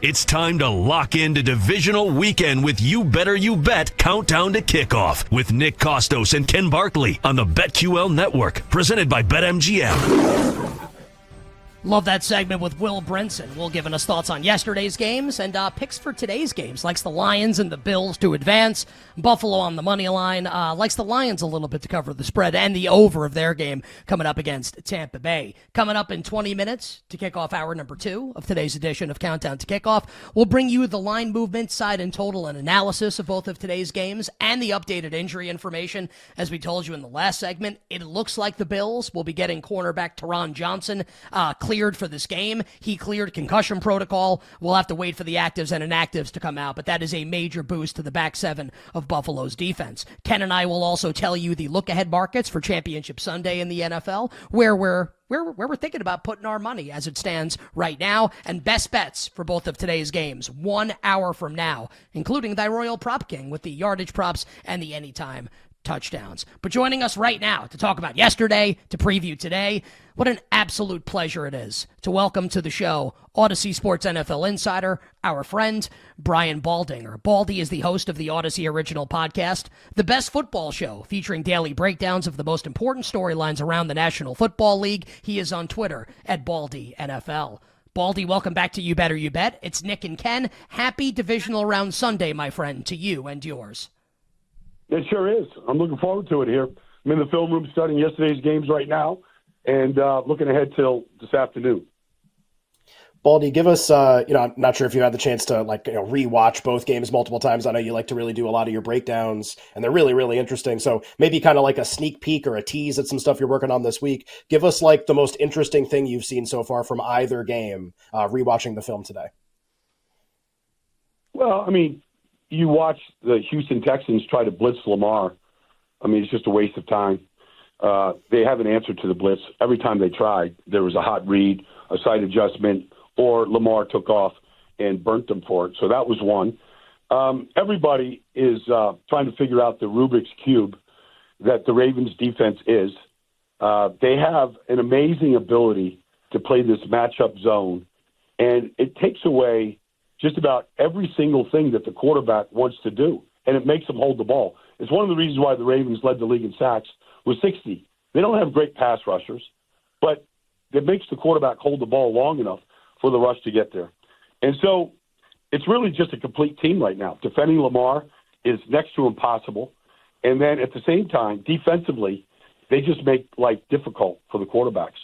It's time to lock into divisional weekend with You Better You Bet Countdown to Kickoff with Nick Kostos and Ken Barkley on the BetQL Network, presented by BetMGM. Love that segment with Will Brinson. Will giving us thoughts on yesterday's games and uh, picks for today's games. Likes the Lions and the Bills to advance. Buffalo on the money line. Uh, likes the Lions a little bit to cover the spread and the over of their game coming up against Tampa Bay. Coming up in 20 minutes to kick off hour number two of today's edition of Countdown to Kickoff. We'll bring you the line movement, side and total, and analysis of both of today's games and the updated injury information. As we told you in the last segment, it looks like the Bills will be getting cornerback Taron Johnson uh, cleared for this game. He cleared concussion protocol. We'll have to wait for the actives and inactives to come out, but that is a major boost to the back seven of Buffalo's defense. Ken and I will also tell you the look ahead markets for Championship Sunday in the NFL, where we're where, where we're thinking about putting our money as it stands right now, and best bets for both of today's games, one hour from now, including thy Royal Prop King with the yardage props and the anytime touchdowns. But joining us right now to talk about yesterday, to preview today, what an absolute pleasure it is to welcome to the show Audacy Sports NFL Insider, our friend Brian Baldinger. Baldy is the host of the Audacy Original Podcast, the best football show featuring daily breakdowns of the most important storylines around the National Football League. He is on Twitter at Baldy NFL. Baldy, welcome back to You Better You Bet. It's Nick and Ken. Happy Divisional Round Sunday, my friend, to you and yours. It sure is. I'm looking forward to it here. I'm in the film room studying yesterday's games right now and uh, looking ahead till this afternoon. Baldy, give us, uh, you know, I'm not sure if you had the chance to like, you know, rewatch both games multiple times. I know you like to really do a lot of your breakdowns and they're really, really interesting. So maybe kind of like a sneak peek or a tease at some stuff you're working on this week. Give us like the most interesting thing you've seen so far from either game, uh, rewatching the film today. Well, I mean, you watch the Houston Texans try to blitz Lamar. I mean, it's just a waste of time. Uh, they haven't answered to the blitz. Every time they tried, there was a hot read, a side adjustment, or Lamar took off and burnt them for it. So that was one. Um, everybody is uh, trying to figure out the Rubik's Cube that the Ravens defense is. Uh, they have an amazing ability to play this matchup zone, and it takes away just about every single thing that the quarterback wants to do, and it makes them hold the ball. It's one of the reasons why the Ravens led the league in sacks with 60. They don't have great pass rushers, but it makes the quarterback hold the ball long enough for the rush to get there. And so it's really just a complete team right now. Defending Lamar is next to impossible. And then at the same time, defensively, they just make life difficult for the quarterbacks.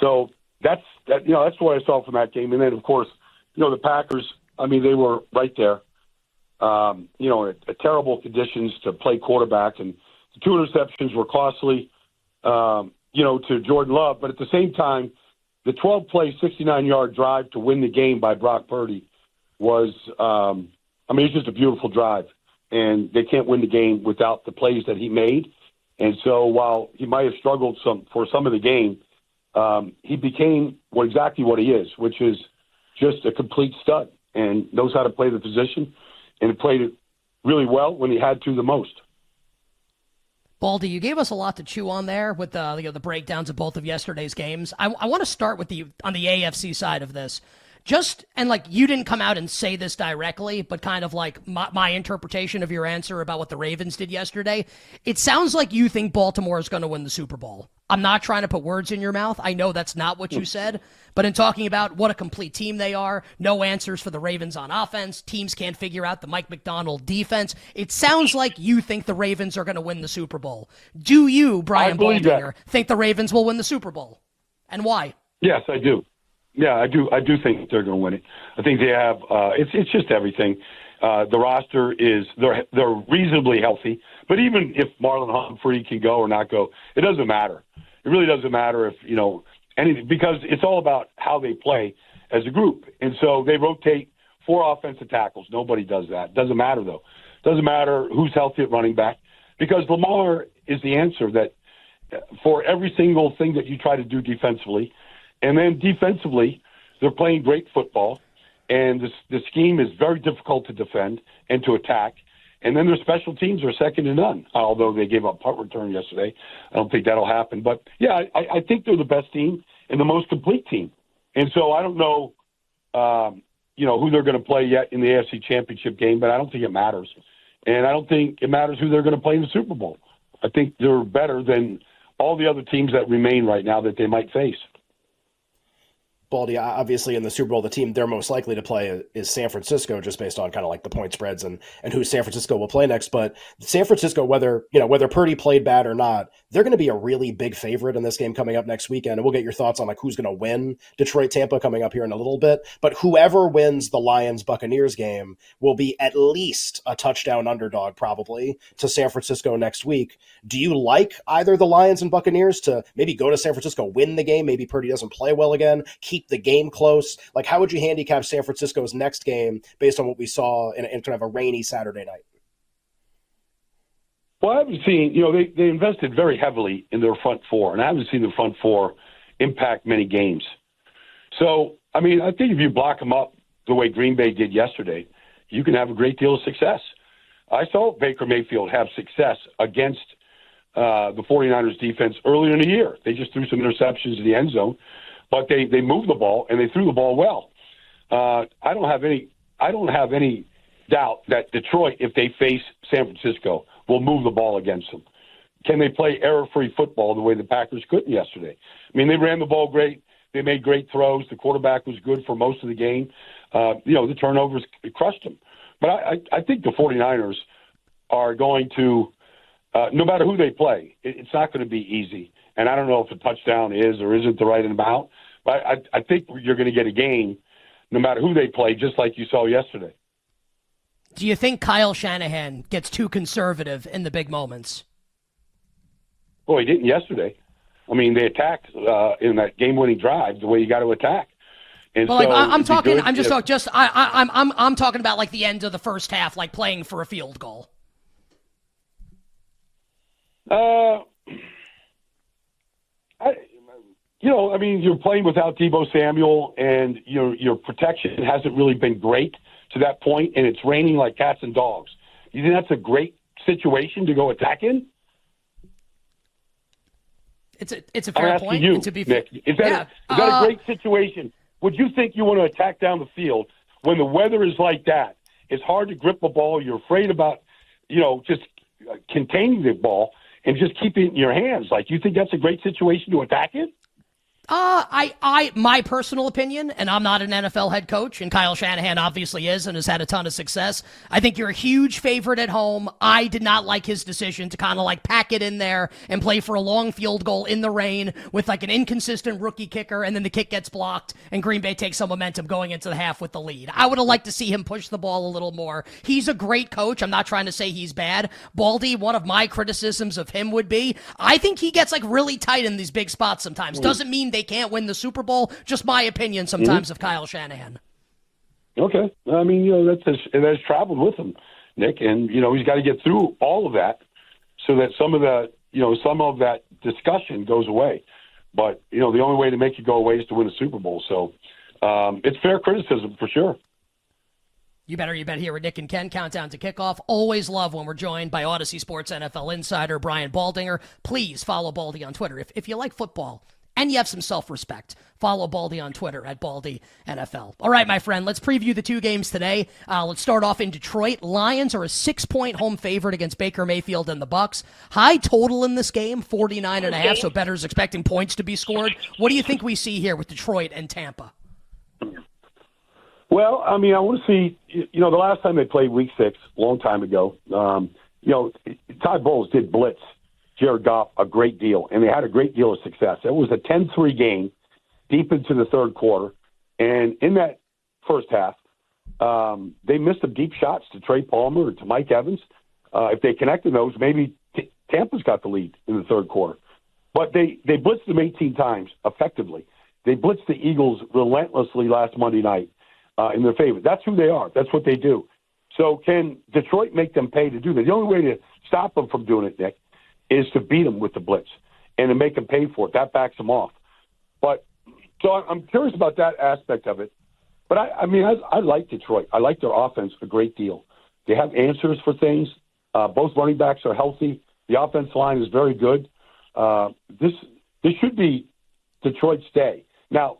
So that's that. You know, that's what I saw from that game. And then, of course, you know, the Packers. I mean, they were right there. Um, you know, at, at terrible conditions to play quarterback, and the two interceptions were costly. Um, you know, to Jordan Love, but at the same time, the 12 play, 69 yard drive to win the game by Brock Purdy was, um, I mean, it's just a beautiful drive. And they can't win the game without the plays that he made. And so while he might have struggled some for some of the game, um, he became what exactly what he is, which is just a complete stud and knows how to play the position and played it really well when he had to the most. Baldy, you gave us a lot to chew on there with the you know, the breakdowns of both of yesterday's games. I, I want to start with the on the AFC side of this. Just and like you didn't come out and say this directly, but kind of like my, my interpretation of your answer about what the Ravens did yesterday. It sounds like you think Baltimore is going to win the Super Bowl. I'm not trying to put words in your mouth. I know that's not what you said, but in talking about what a complete team they are, no answers for the Ravens on offense, teams can't figure out the Mike Macdonald defense. It sounds like you think the Ravens are going to win the Super Bowl. Do you, Brian Baldinger, think the Ravens will win the Super Bowl? And why? Yes, I do. Yeah, I do. I do think they're going to win it. I think they have. Uh, it's it's just everything. Uh, the roster is they're they're reasonably healthy, but even if Marlon Humphrey can go or not go, it doesn't matter. It really doesn't matter if you know anything because it's all about how they play as a group, and so they rotate four offensive tackles. Nobody does that. Doesn't matter though. Doesn't matter who's healthy at running back because Lamar is the answer that for every single thing that you try to do defensively and then defensively, they're playing great football, and the, the scheme is very difficult to defend and to attack. And then their special teams are second to none, although they gave up punt return yesterday. I don't think that'll happen. But yeah, I, I think they're the best team and the most complete team. And so I don't know, um, you know, who they're going to play yet in the AFC Championship game, but I don't think it matters. And I don't think it matters who they're going to play in the Super Bowl. I think they're better than all the other teams that remain right now that they might face. Baldy, obviously in the Super Bowl, the team they're most likely to play is San Francisco, just based on kind of like the point spreads and and who San Francisco will play next. But San Francisco, whether you know whether Purdy played bad or not, they're going to be a really big favorite in this game coming up next weekend. And we'll get your thoughts on like who's going to win Detroit Tampa coming up here in a little bit. But whoever wins the Lions Buccaneers game will be at least a touchdown underdog probably to San Francisco next week. Do you like either the Lions and Buccaneers to maybe go to San Francisco, win the game? Maybe Purdy doesn't play well again. Keep keep the game close? Like, how would you handicap San Francisco's next game based on what we saw in, in kind of a rainy Saturday night? Well, I haven't seen, you know, they, they invested very heavily in their front four, and I haven't seen the front four impact many games. So, I mean, I think if you block them up the way Green Bay did yesterday, you can have a great deal of success. I saw Baker Mayfield have success against uh, the 49ers defense earlier in the year. They just threw some interceptions in the end zone but they they moved the ball and they threw the ball well. Uh, I don't have any I don't have any doubt that Detroit, if they face San Francisco, will move the ball against them. Can they play error-free football the way the Packers couldn't yesterday? I mean, they ran the ball great. They made great throws. The quarterback was good for most of the game. Uh, you know, the turnovers crushed them. But I, I, think the 49ers are going to, uh, no matter who they play, it, it's not going to be easy. And I don't know if a touchdown is or isn't the right amount, but I, I think you're going to get a game no matter who they play, just like you saw yesterday. Do you think Kyle Shanahan gets too conservative in the big moments? Well, he didn't yesterday. I mean, they attacked uh, in that game-winning drive the way you got to attack. And well, so like, I, am talking. I'm just talking. Just I, I, I'm I'm I'm talking about like the end of the first half, like playing for a field goal. Uh, I, you know, I mean, you're playing without Deebo Samuel, and your your protection hasn't really been great to that point, and it's raining like cats and dogs. You think that's a great situation to go attack in? It's a it's a fair I'm point. You, to be Nick, is that yeah. a, is that uh, a great situation? Would you think you want to attack down the field when the weather is like that? It's hard to grip the ball. You're afraid about, you know, just containing the ball and just keeping it in your hands. Like, you think that's a great situation to attack it? Uh, I, I, my personal opinion, and I'm not an NFL head coach, and Kyle Shanahan obviously is and has had a ton of success. I think you're a huge favorite at home. I did not like his decision to kind of like pack it in there and play for a long field goal in the rain with like an inconsistent rookie kicker, and then the kick gets blocked, and Green Bay takes some momentum going into the half with the lead. I would have liked to see him push the ball a little more. He's a great coach. I'm not trying to say he's bad. Baldy, one of my criticisms of him would be I think he gets like really tight in these big spots sometimes. Doesn't mean they can't win the Super Bowl. Just my opinion sometimes mm-hmm. of Kyle Shanahan. Okay. I mean, you know, that's that's traveled with him, Nick, and you know he's got to get through all of that so that some of the you know some of that discussion goes away. But you know, the only way to make it go away is to win a Super Bowl. So um, it's fair criticism for sure. You better, you bet here with Nick and Ken. Countdown to kickoff. Always love when we're joined by Audacy Sports NFL insider Brian Baldinger. Please follow Baldy on Twitter. If, if you like football, and you have some self respect. Follow Baldy on Twitter at Baldy NFL. All right, my friend, let's preview the two games today. Uh, let's start off in Detroit. Lions are a six point home favorite against Baker Mayfield and the Bucs. High total in this game, 49 and a half, so bettors expecting points to be scored. What do you think we see here with Detroit and Tampa? Well, I mean, I want to see, you know, the last time they played week six, long time ago, um, you know, Todd Bowles did blitz Jared Goff a great deal, and they had a great deal of success. It was a 10 3 game deep into the third quarter. And in that first half, um, they missed some deep shots to Trey Palmer or to Mike Evans. Uh, if they connected those, maybe t- Tampa's got the lead in the third quarter. But they, they blitzed them 18 times effectively. They blitzed the Eagles relentlessly last Monday night uh, in their favor. That's who they are. That's what they do. So can Detroit make them pay to do that? The only way to stop them from doing it, Nick, is to beat them with the blitz and to make them pay for it. That backs them off. But so I'm curious about that aspect of it. But I, I mean, I, I like Detroit. I like their offense a great deal. They have answers for things. Uh, both running backs are healthy. The offense line is very good. Uh, this this should be Detroit's day. Now,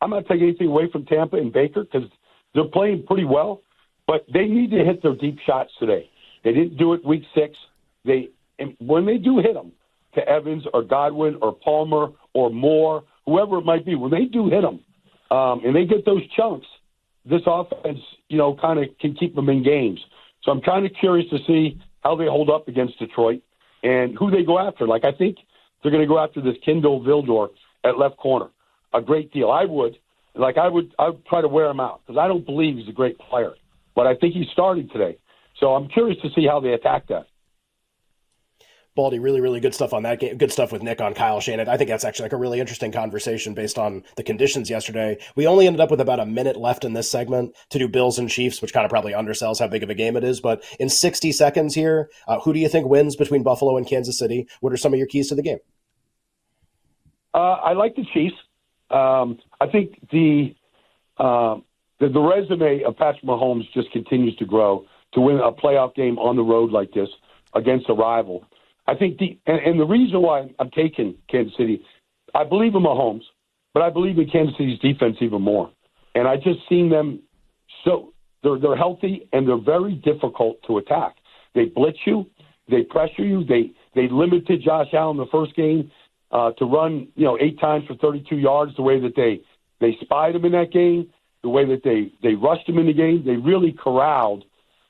I'm not taking anything away from Tampa and Baker because they're playing pretty well, but they need to hit their deep shots today. They didn't do it week six. They and when they do hit them to Evans or Godwin or Palmer or Moore, whoever it might be, when they do hit them um, and they get those chunks, this offense, you know, kind of can keep them in games. So I'm kind of curious to see how they hold up against Detroit and who they go after. Like I think they're going to go after this Kindle Vildor at left corner a great deal. I would, like, I would, I would try to wear him out because I don't believe he's a great player, but I think he's starting today. So I'm curious to see how they attack that. Baldy, really, really good stuff on that game. Good stuff with Nick on Kyle Shanahan. I think that's actually like a really interesting conversation based on the conditions yesterday. We only ended up with about a minute left in this segment to do Bills and Chiefs, which kind of probably undersells how big of a game it is. But in 60 seconds here, uh, who do you think wins between Buffalo and Kansas City? What are some of your keys to the game? Uh, I like the Chiefs. Um, I think the, uh, the the resume of Patrick Mahomes just continues to grow to win a playoff game on the road like this against a rival. I think the and, and the reason why I'm taking Kansas City, I believe in Mahomes, but I believe in Kansas City's defense even more. And I just seen them so they're they're healthy and they're very difficult to attack. They blitz you, they pressure you, they they limited Josh Allen the first game uh, to run, you know, eight times for 32 yards. The way that they they spied him in that game, the way that they they rushed him in the game, they really corralled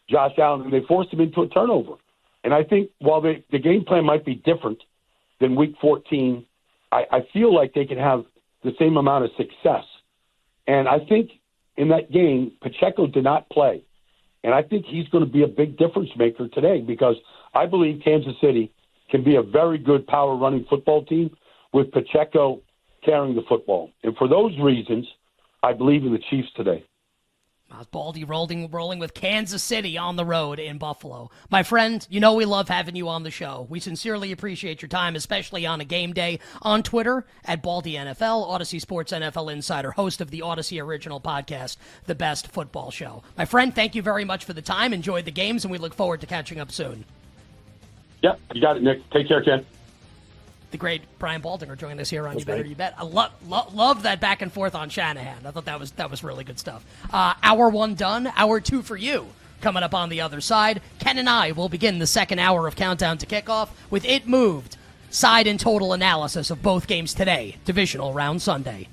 Josh Allen and they forced him into a turnover. And I think while the the game plan might be different than Week 14, I, I feel like they can have the same amount of success. And I think in that game, Pacheco did not play. And I think he's going to be a big difference maker today because I believe Kansas City can be a very good power running football team with Pacheco carrying the football. And for those reasons, I believe in the Chiefs today. Baldy rolling rolling with Kansas City on the road in Buffalo. My friend, you know we love having you on the show. We sincerely appreciate your time, especially on a game day. On Twitter at Baldy NFL, Audacy Sports NFL Insider, host of the Audacy original podcast, The Best Football Show. My friend, thank you very much for the time. Enjoy the games, and we look forward to catching up soon. Yep, you got it, Nick. Take care, Ken. The great Brian Baldinger joining us here on That's You Better You Bet. I love lo- love that back and forth on Shanahan. I thought that was that was really good stuff. Uh, hour one done. Hour two for you. Coming up on the other side, Ken and I will begin the second hour of countdown to kickoff with it moved side and total analysis of both games today, divisional round Sunday.